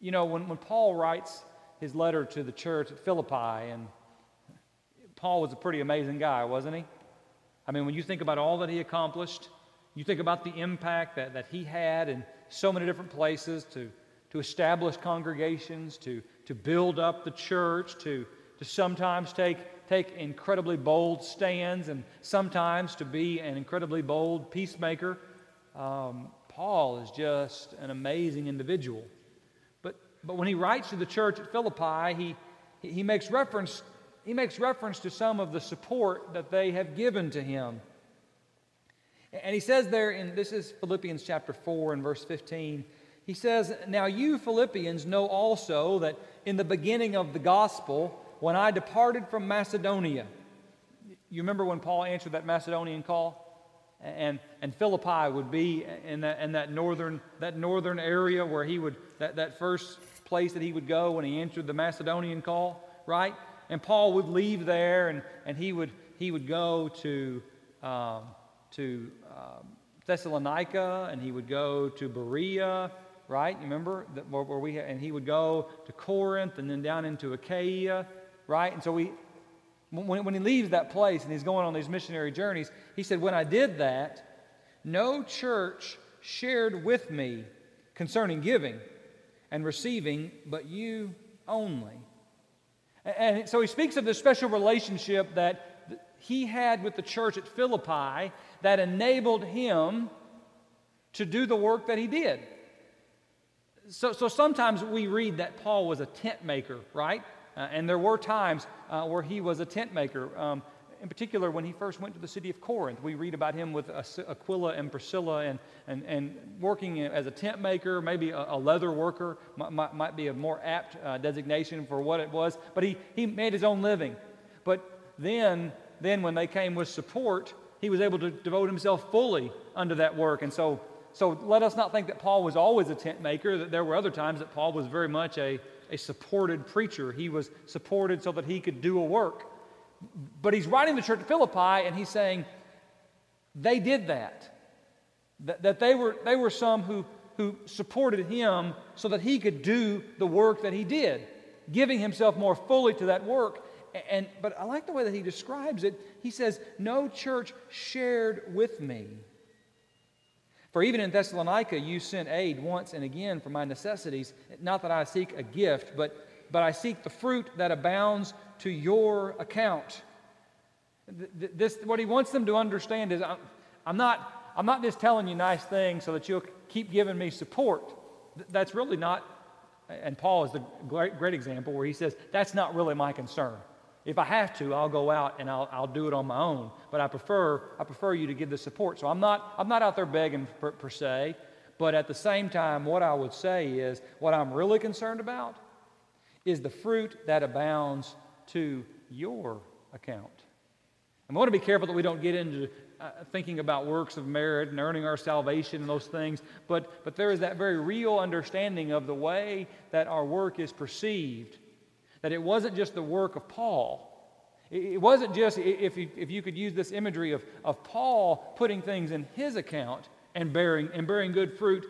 You know, when, when Paul writes his letter to the church at Philippi, and Paul was a pretty amazing guy, wasn't he? I mean, when you think about all that he accomplished, you think about the impact that, that he had in so many different places to, to establish congregations, to, to build up the church, to, to sometimes take, take incredibly bold stands, and sometimes to be an incredibly bold peacemaker. Um, Paul is just an amazing individual. But, when he writes to the church at Philippi, he, he makes reference he makes reference to some of the support that they have given to him. And he says there, in this is Philippians chapter 4 and verse 15, he says, Now you Philippians know also that in the beginning of the gospel, when I departed from Macedonia, you remember when Paul answered that Macedonian call? And, and Philippi would be in that, in that, northern, that northern area where he would, that, that first place that he would go when he answered the Macedonian call, right? And Paul would leave there and, and he, would, he would go to, um, to um, Thessalonica and he would go to Berea, right? You remember that, where, where we and he would go to Corinth and then down into Achaia, right? And so we, when, when he leaves that place and he's going on these missionary journeys, he said, When I did that, no church shared with me concerning giving and receiving, but you only. And so he speaks of this special relationship that he had with the church at Philippi that enabled him to do the work that he did. So, so sometimes we read that Paul was a tent maker, right? Uh, and there were times uh, where he was a tent maker. Um, in particular, when he first went to the city of Corinth, we read about him with Aquila and Priscilla and, and, and working as a tent maker, maybe a, a leather worker might, might, be a more apt uh, designation for what it was. But he, he made his own living. But then, then, when they came with support, he was able to devote himself fully unto that work. And so, so let us not think that Paul was always a tent maker, that there were other times that Paul was very much a, a supported preacher. He was supported so that he could do a work. But he's writing the church at Philippi and he's saying they did that. That, that they, were, they were some who, who supported him so that he could do the work that he did, giving himself more fully to that work. And, but I like the way that he describes it. He says, No church shared with me. For even in Thessalonica, you sent aid once and again for my necessities. Not that I seek a gift, but, but I seek the fruit that abounds to your account. This, what he wants them to understand is I'm, I'm, not, I'm not just telling you nice things so that you'll keep giving me support. That's really not, and Paul is the great, great example where he says, that's not really my concern. If I have to, I'll go out and I'll, I'll do it on my own. But I prefer, I prefer you to give the support. So I'm not, I'm not out there begging per, per se. But at the same time, what I would say is what I'm really concerned about is the fruit that abounds to your account. And we want to be careful that we don't get into uh, thinking about works of merit and earning our salvation and those things, but, but there is that very real understanding of the way that our work is perceived. That it wasn't just the work of Paul. It wasn't just, if you, if you could use this imagery of, of Paul putting things in his account and bearing, and bearing good fruit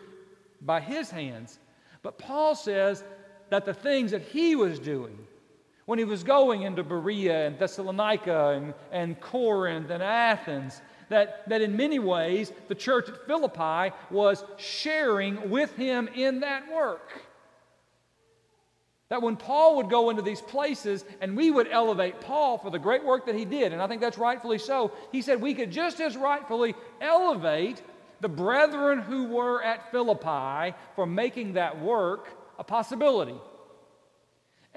by his hands, but Paul says that the things that he was doing, when he was going into Berea and Thessalonica and, and Corinth and Athens, that, that in many ways the church at Philippi was sharing with him in that work. That when Paul would go into these places and we would elevate Paul for the great work that he did, and I think that's rightfully so, he said we could just as rightfully elevate the brethren who were at Philippi for making that work a possibility.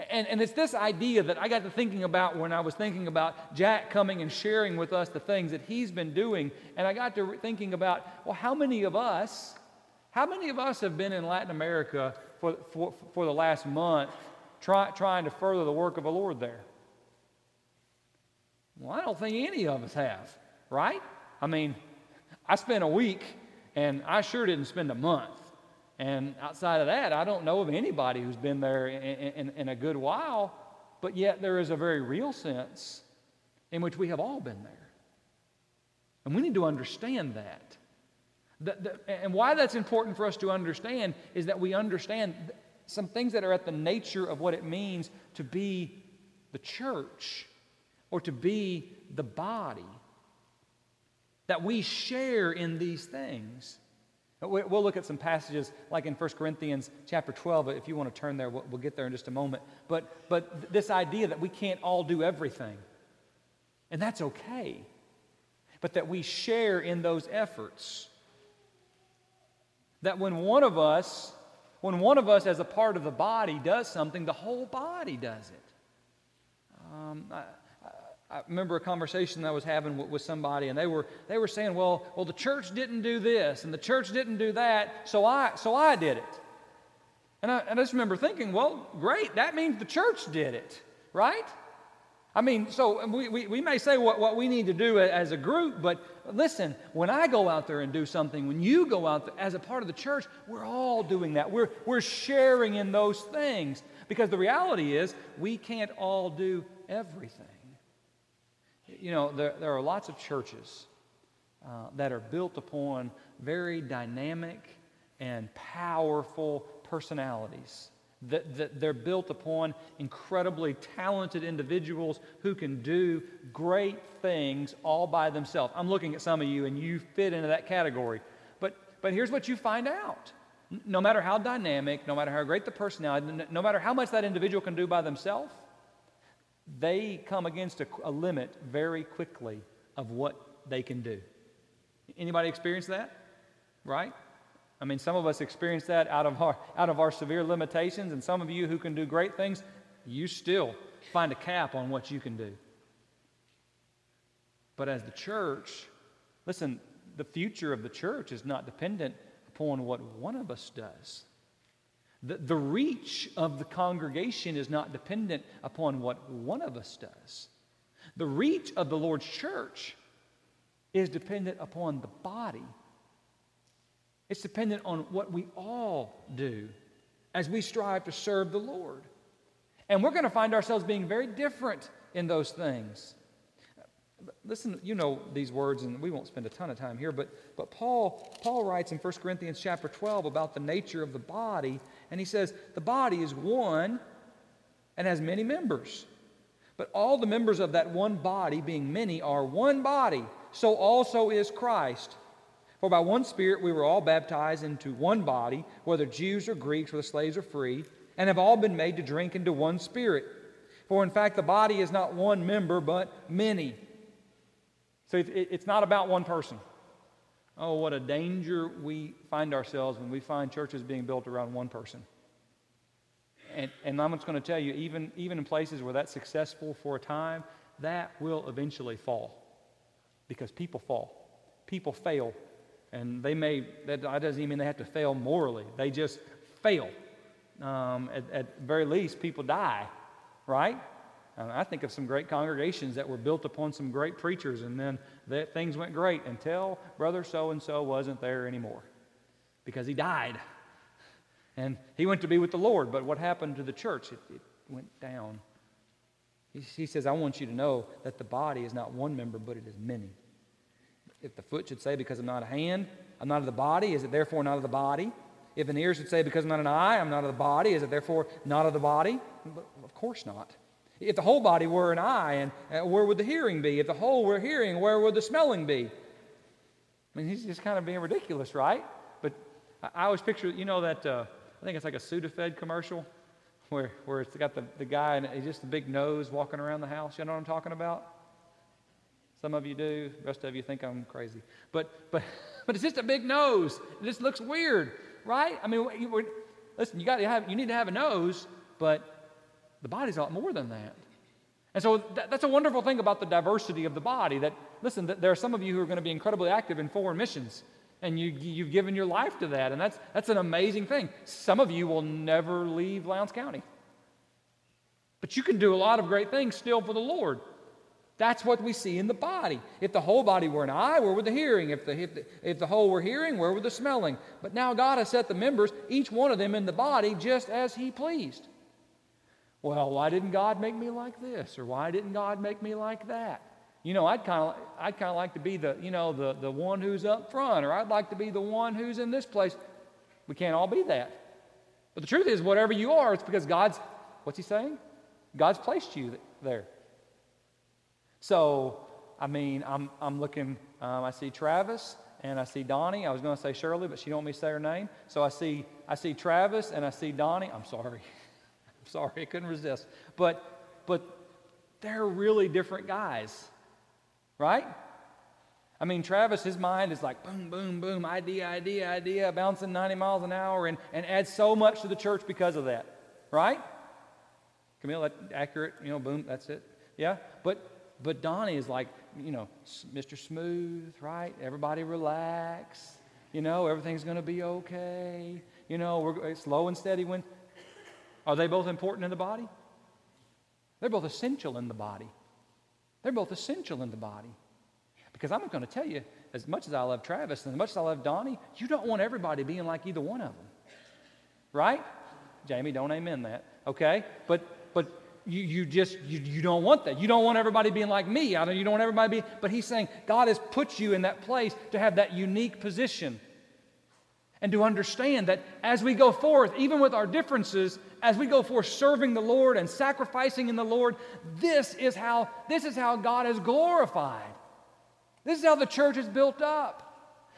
And, and it's this idea that I got to thinking about when I was thinking about Jack coming and sharing with us the things that he's been doing. And I got to thinking about, well, how many of us, how many of us have been in Latin America for, for, for the last month try, trying to further the work of the Lord there? Well, I don't think any of us have, right? I mean, I spent a week and I sure didn't spend a month. And outside of that, I don't know of anybody who's been there in, in, in, a good while, but yet there is a very real sense in which we have all been there. And we need to understand that. The, the, and why that's important for us to understand is that we understand some things that are at the nature of what it means to be the church or to be the body. That we share in these things. We'll look at some passages like in 1 Corinthians chapter 12. If you want to turn there, we'll get there in just a moment. But, but this idea that we can't all do everything, and that's okay, but that we share in those efforts. That when one of us, when one of us as a part of the body does something, the whole body does it. Um, I, I remember a conversation I was having with, with, somebody, and they were, they were saying, well, well, the church didn't do this, and the church didn't do that, so I, so I did it. And I, and I just remember thinking, well, great, that means the church did it, right? I mean, so we, we, we may say what, what we need to do as a group, but listen, when I go out there and do something, when you go out there as a part of the church, we're all doing that. We're, we're sharing in those things because the reality is we can't all do everything you know, there, there are lots of churches uh, that are built upon very dynamic and powerful personalities. That, that they're built upon incredibly talented individuals who can do great things all by themselves. I'm looking at some of you and you fit into that category. But, but here's what you find out no matter how dynamic, no matter how great the personality, no matter how much that individual can do by themselves, they come against a, a limit very quickly of what they can do. Anybody experience that? Right? I mean, some of us experience that out of our, out of our severe limitations, and some of you who can do great things, you still find a cap on what you can do. But as the church, listen, the future of the church is not dependent upon what one of us does. The, the reach of the congregation is not dependent upon what one of us does. The reach of the Lord's church is dependent upon the body. It's dependent on what we all do as we strive to serve the Lord. And we're going to find ourselves being very different in those things. Listen, you know these words, and we won't spend a ton of time here, but, but Paul, Paul writes in 1 Corinthians chapter 12 about the nature of the body and he says, The body is one and has many members. But all the members of that one body, being many, are one body. So also is Christ. For by one Spirit we were all baptized into one body, whether Jews or Greeks, whether slaves or free, and have all been made to drink into one Spirit. For in fact, the body is not one member, but many. So it's not about one person. Oh, what a danger we find ourselves when we find churches being built around one person. And, and I'm just going to tell you, even, even in places where that's successful for a time, that will eventually fall because people fall. People fail. And they may, that doesn't even mean they have to fail morally, they just fail. Um, at, at very least, people die, right? I think of some great congregations that were built upon some great preachers, and then that things went great until brother so and so wasn't there anymore because he died. And he went to be with the Lord, but what happened to the church? It, it went down. He, he says, I want you to know that the body is not one member, but it is many. If the foot should say, Because I'm not a hand, I'm not of the body, is it therefore not of the body? If an ear should say, Because I'm not an eye, I'm not of the body, is it therefore not of the body? But of course not. If the whole body were an eye, and uh, where would the hearing be? If the whole were hearing, where would the smelling be? I mean, he's just kind of being ridiculous, right? But I, always picture, you know, that uh, I think it's like a Sudafed commercial where, where it's got the, the guy and he's just a big nose walking around the house. You know what I'm talking about? Some of you do. The rest of you think I'm crazy. But, but, but it's just a big nose. It just looks weird, right? I mean, listen, you, got to have, you need to have a nose, but the body's a lot more than that. And so that, that's a wonderful thing about the diversity of the body that, listen, there are some of you who are going to be incredibly active in foreign missions, and you, you've given your life to that, and that's, that's an amazing thing. Some of you will never leave Lowndes County. But you can do a lot of great things still for the Lord. That's what we see in the body. If the whole body were an eye, where would the hearing? If the, if the, if the whole were hearing, where would the smelling? But now God has set the members, each one of them in the body, just as He pleased. Well, why didn't God make me like this? Or why didn't God make me like that? You know, I'd kind of I'd kind of like to be the, you know, the, the one who's up front, or I'd like to be the one who's in this place. We can't all be that. But the truth is, whatever you are, it's because God's, what's he saying? God's placed you there. So, I mean, I'm, I'm looking, um, I see Travis and I see Donnie. I was going to say Shirley, but she don't want me to say her name. So I see, I see Travis and I see Donnie. I'm sorry. Sorry. I couldn't resist. But, but they're really different guys, right? I mean, Travis, his mind is like boom, boom, boom, idea, idea, idea, bouncing 90 miles an hour and, and adds so much to the church because of that, right? Camille, that accurate, you know, boom, that's it. Yeah? But but Donnie is like, you know, Mr. Smooth, right? Everybody relax. You know, everything's going to be okay. You know, we're slow and steady. When are they both important in the body? They're both essential in the body. They're both essential in the body. Because I'm going to tell you, as much as I love Travis and as much as I love Donnie, you don't want everybody being like either one of them. Right? Jamie, don't amen that. Okay? But but you, you just you, you don't want that you don't want everybody being like me I don't, you don't want everybody be but he's saying god has put you in that place to have that unique position and to understand that as we go forth even with our differences as we go forth serving the lord and sacrificing in the lord this is how this is how god is glorified this is how the church is built up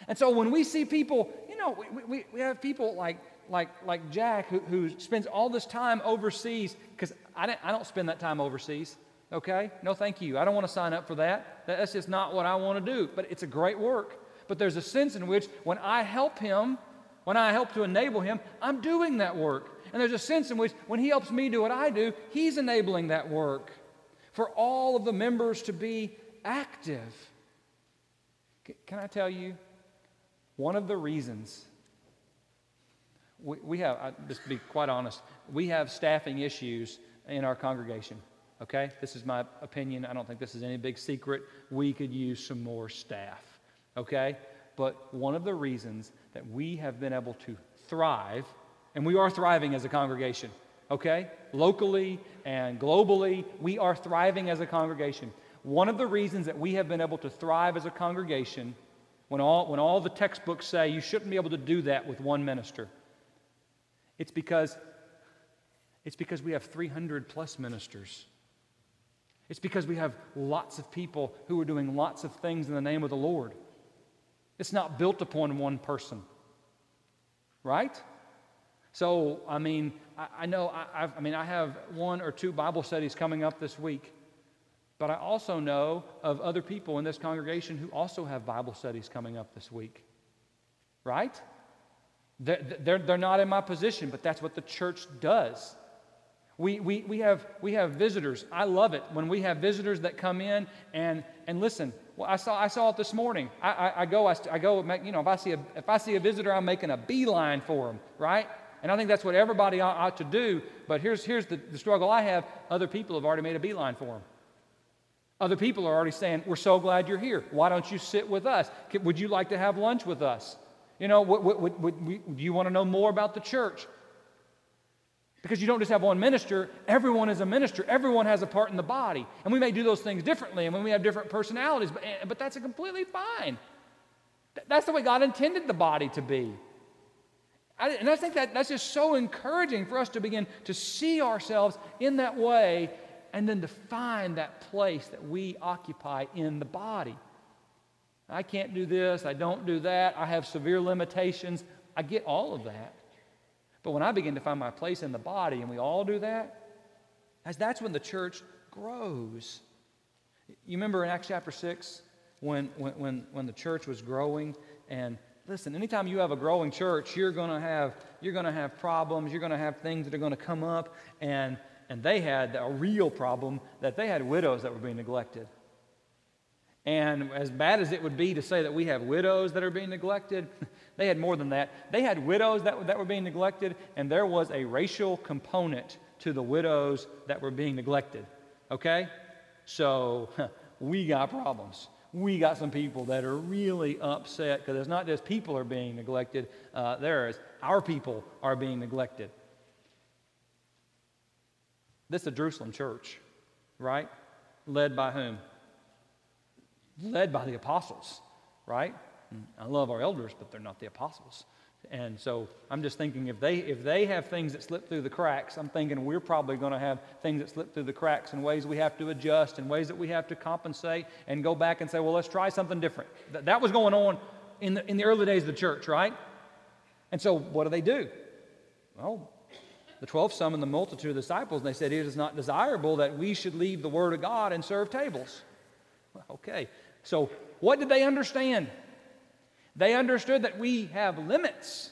and so when we see people you know we, we, we have people like like, like Jack, who, who spends all this time overseas, because I, I don't spend that time overseas, okay? No, thank you. I don't want to sign up for that. That's just not what I want to do. But it's a great work. But there's a sense in which when I help him, when I help to enable him, I'm doing that work. And there's a sense in which when he helps me do what I do, he's enabling that work. For all of the members to be active. Can I tell you, one of the reasons we, we have, I, just to be quite honest, we have staffing issues in our congregation. Okay? This is my opinion. I don't think this is any big secret. We could use some more staff. Okay? But one of the reasons that we have been able to thrive, and we are thriving as a congregation, okay? Locally and globally, we are thriving as a congregation. One of the reasons that we have been able to thrive as a congregation, when all, when all the textbooks say you shouldn't be able to do that with one minister, it's because it's because we have 300 plus ministers. It's because we have lots of people who are doing lots of things in the name of the Lord. It's not built upon one person. Right? So, I mean, I, I know, I, I mean, I have one or two Bible studies coming up this week, but I also know of other people in this congregation who also have Bible studies coming up this week. Right? They're, they're, they're not in my position, but that's what the church does. We, we, we, have, we have visitors. I love it when we have visitors that come in and, and listen. Well, I saw, I saw it this morning. I, I, I go, I, I go you know, if I, see a, if I see a visitor, I'm making a beeline for them, right? And I think that's what everybody ought, to do. But here's, here's the, the struggle I have other people have already made a beeline for them. Other people are already saying, We're so glad you're here. Why don't you sit with us? Would you like to have lunch with us? You know, would, would, would, do you want to know more about the church? Because you don't just have one minister, everyone is a minister. Everyone has a part in the body. And we may do those things differently and when we have different personalities, but, eh, but that's completely fine. That's the way God intended the body to be. I, and I think that that's just so encouraging for us to begin to see ourselves in that way and then to find that place that we occupy in the body. I can't do this, I don't do that, I have severe limitations. I get all of that. But when I begin to find my place in the body, and we all do that, that's when the church grows. You remember in Acts chapter 6 when, when, when the church was growing? And listen, anytime you have a growing church, you're going to have, you're going to have problems, you're going to have things that are going to come up. And, and they had a real problem that they had widows that were being neglected. And as bad as it would be to say that we have widows that are being neglected, they had more than that. They had widows that, that were being neglected, and there was a racial component to the widows that were being neglected. Okay? So we got problems. We got some people that are really upset because it's not just people are being neglected, uh, there is our people are being neglected. This is the Jerusalem church, right? Led by whom? led by the apostles, right? I love our elders, but they're not the apostles. And so I'm just thinking if they, if they have things that slip through the cracks, I'm thinking we're probably going to have things that slip through the cracks in ways we have to adjust, in ways that we have to compensate and go back and say, well, let's try something different. That, that was going on in the, in the early days of the church, right? And so what do they do? Well, the 12 summoned the multitude of disciples and they said, It is not desirable that we should leave the Word of God and serve tables. Okay, so what did they understand? They understood that we have limits.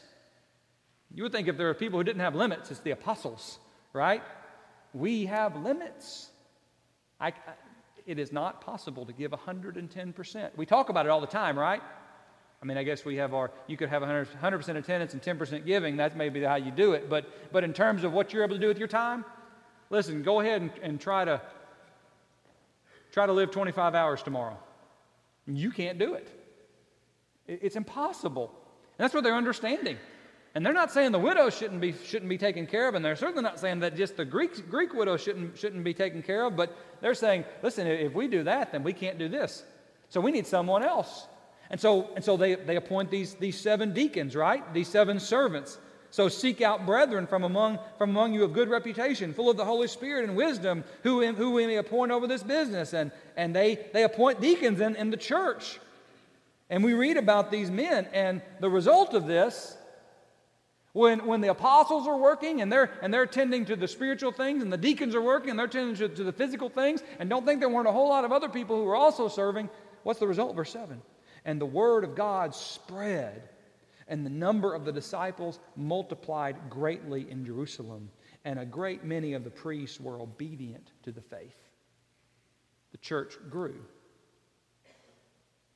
You would think if there were people who didn't have limits, it's the apostles, right? We have limits. I, it is not possible to give 110%. We talk about it all the time, right? I mean, I guess we have our, you could have 100, 100% attendance and 10% giving. That's maybe how you do it. But, but in terms of what you're able to do with your time, listen, go ahead and, and try to try to live 25 hours tomorrow. You can't do it. It's impossible. And that's what they're understanding. And they're not saying the widows shouldn't be, shouldn't be taken care of, and they're certainly not saying that just the Greek, Greek widows shouldn't, shouldn't be taken care of, but they're saying, listen, if we do that, then we can't do this. So we need someone else. And so, and so they, they appoint these, these seven deacons, right? These seven servants. So seek out brethren from among, from among you of good reputation, full of the Holy Spirit and wisdom, who, who we may appoint over this business. And, and they, they appoint deacons in, in the church. And we read about these men, and the result of this, when, when the apostles are working and they're, and they're tending to the spiritual things, and the deacons are working and they're tending to, to the physical things, and don't think there weren't a whole lot of other people who were also serving, what's the result? Verse 7 and the word of God spread, and the number of the disciples multiplied greatly in Jerusalem, and a great many of the priests were obedient to the faith. The church grew.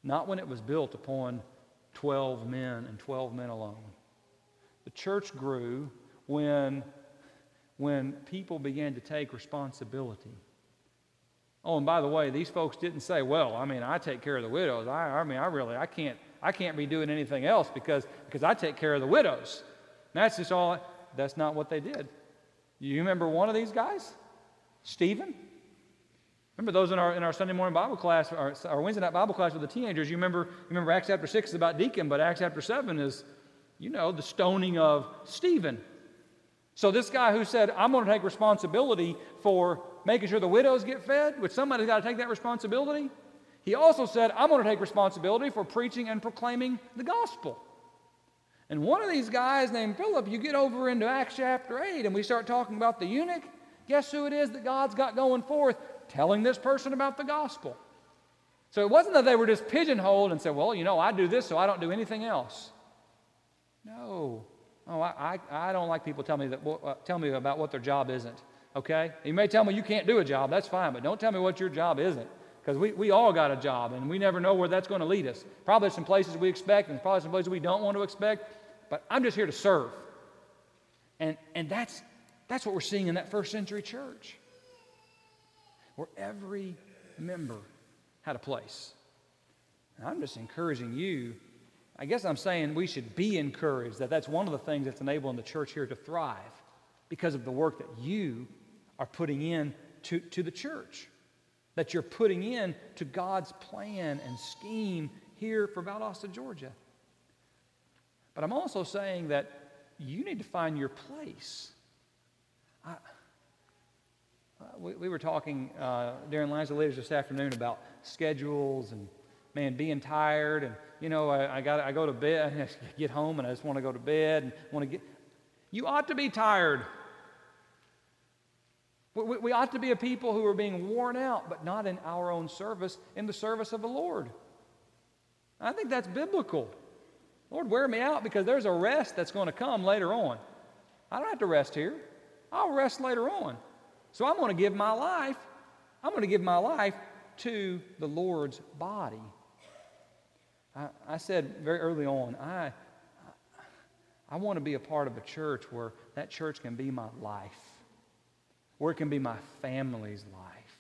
Not when it was built upon 12 men and 12 men alone. The church grew when, when people began to take responsibility Oh, and by the way, these folks didn't say, well, I mean, I take care of the widows. I, I mean, I really, I can't, I can't be doing anything else because, because I take care of the widows. And that's just all, that's not what they did. You remember one of these guys? Stephen? Remember those in our, in our Sunday morning Bible class, our, our Wednesday night Bible class with the teenagers, you remember, you remember Acts chapter 6 is about deacon, but Acts chapter 7 is, you know, the stoning of Stephen. So this guy who said, I'm going to take responsibility for making sure the widows get fed, which somebody's got to take that responsibility. He also said, I'm going to take responsibility for preaching and proclaiming the gospel. And one of these guys named Philip, you get over into Acts chapter 8 and we start talking about the eunuch. Guess who it is that God's got going forth? Telling this person about the gospel. So it wasn't that they were just pigeonholed and said, well, you know, I do this, so I don't do anything else. No. Oh, I, I, I don't like people tell me, that, uh, tell me about what their job isn't okay? You may tell me you can't do a job, that's fine, but don't tell me what your job isn't. Because we, we all got a job, and we never know where that's going to lead us. Probably some places we expect, and probably some places we don't want to expect, but I'm just here to serve. And, and that's, that's what we're seeing in that first century church, where every member had a place. And I'm just encouraging you. I guess I'm saying we should be encouraged that that's one of the things that's enabling the church here to thrive because of the work that you are putting in to, to the church, that you're putting in to God's plan and scheme here for Valdosta, Georgia. But I'm also saying that you need to find your place. I, we, we, were talking uh, during Lads to Leaders this afternoon about schedules and, man, being tired. And, you know, I, I, got, I go to bed, I get home and I just want to go to bed and want to get. You ought to be tired. We, we ought to be a people who are being worn out, but not in our own service, in the service of the Lord. I think that's biblical. Lord, wear me out because there's a rest that's going to come later on. I don't have to rest here. I'll rest later on. So I'm going to give my life, I'm going to give my life to the Lord's body. I, I said very early on, I, I want to be a part of a church where that church can be my life where it can be my family's life,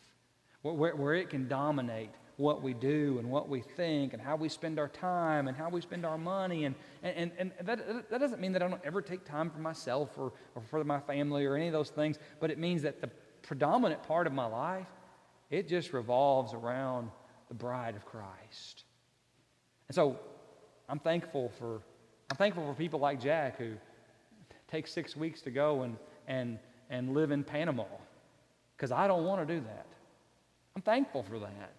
where, where it can dominate what we do and what we think and how we spend our time and how we spend our money. And, and, and that, that doesn't mean that I don't ever take time for myself or, or for my family or any of those things, but it means that the predominant part of my life, it just revolves around the bride of Christ. And so I'm thankful for I'm thankful for people like Jack who take six weeks to go and, and, and live in Panama because I don't want to do that. I'm thankful for that.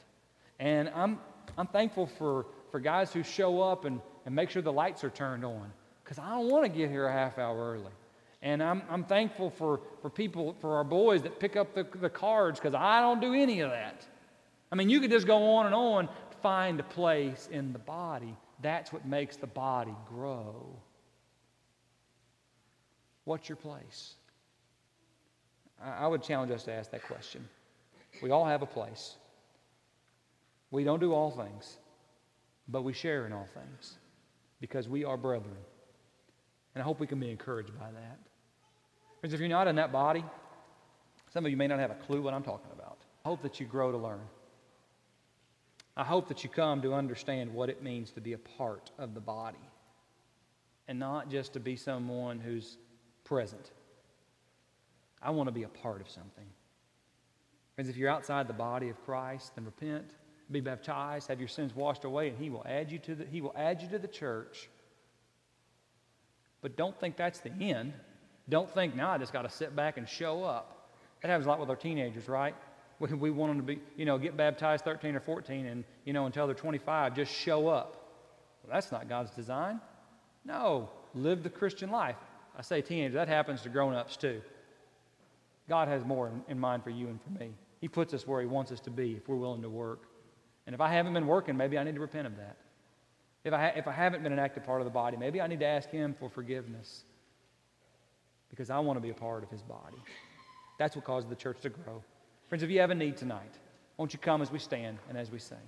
And I'm, I'm thankful for, for guys who show up and, and make sure the lights are turned on because I don't want to get here a half hour early. And I'm, I'm thankful for, for people, for our boys that pick up the, the cards because I don't do any of that. I mean, you could just go on and on, find a place in the body. That's what makes the body grow. What's your place? I, I would challenge us to ask that question. We all have a place. We don't do all things, but we share in all things because we are brethren. And I hope we can be encouraged by that. Because if you're not in that body, some of you may not have a clue what I'm talking about. I hope that you grow to learn. I hope that you come to understand what it means to be a part of the body and not just to be someone who's present. I want to be a part of something. Friends, if you're outside the body of Christ, then repent, be baptized, have your sins washed away, and He will add you to the, he will add you to the church. But don't think that's the end. Don't think, now I just got to sit back and show up. That happens a lot with our teenagers, right? We, we want them to be, you know, get baptized 13 or 14 and, you know, until they're 25, just show up. Well, that's not God's design. No, live the Christian life. I say teenagers, that happens to grown ups too. God has more in, in mind for you and for me. He puts us where He wants us to be if we're willing to work. And if I haven't been working, maybe I need to repent of that. If I, ha- if I haven't been an active part of the body, maybe I need to ask Him for forgiveness because I want to be a part of His body. That's what causes the church to grow. Friends, if you have a need tonight, won't you come as we stand and as we sing?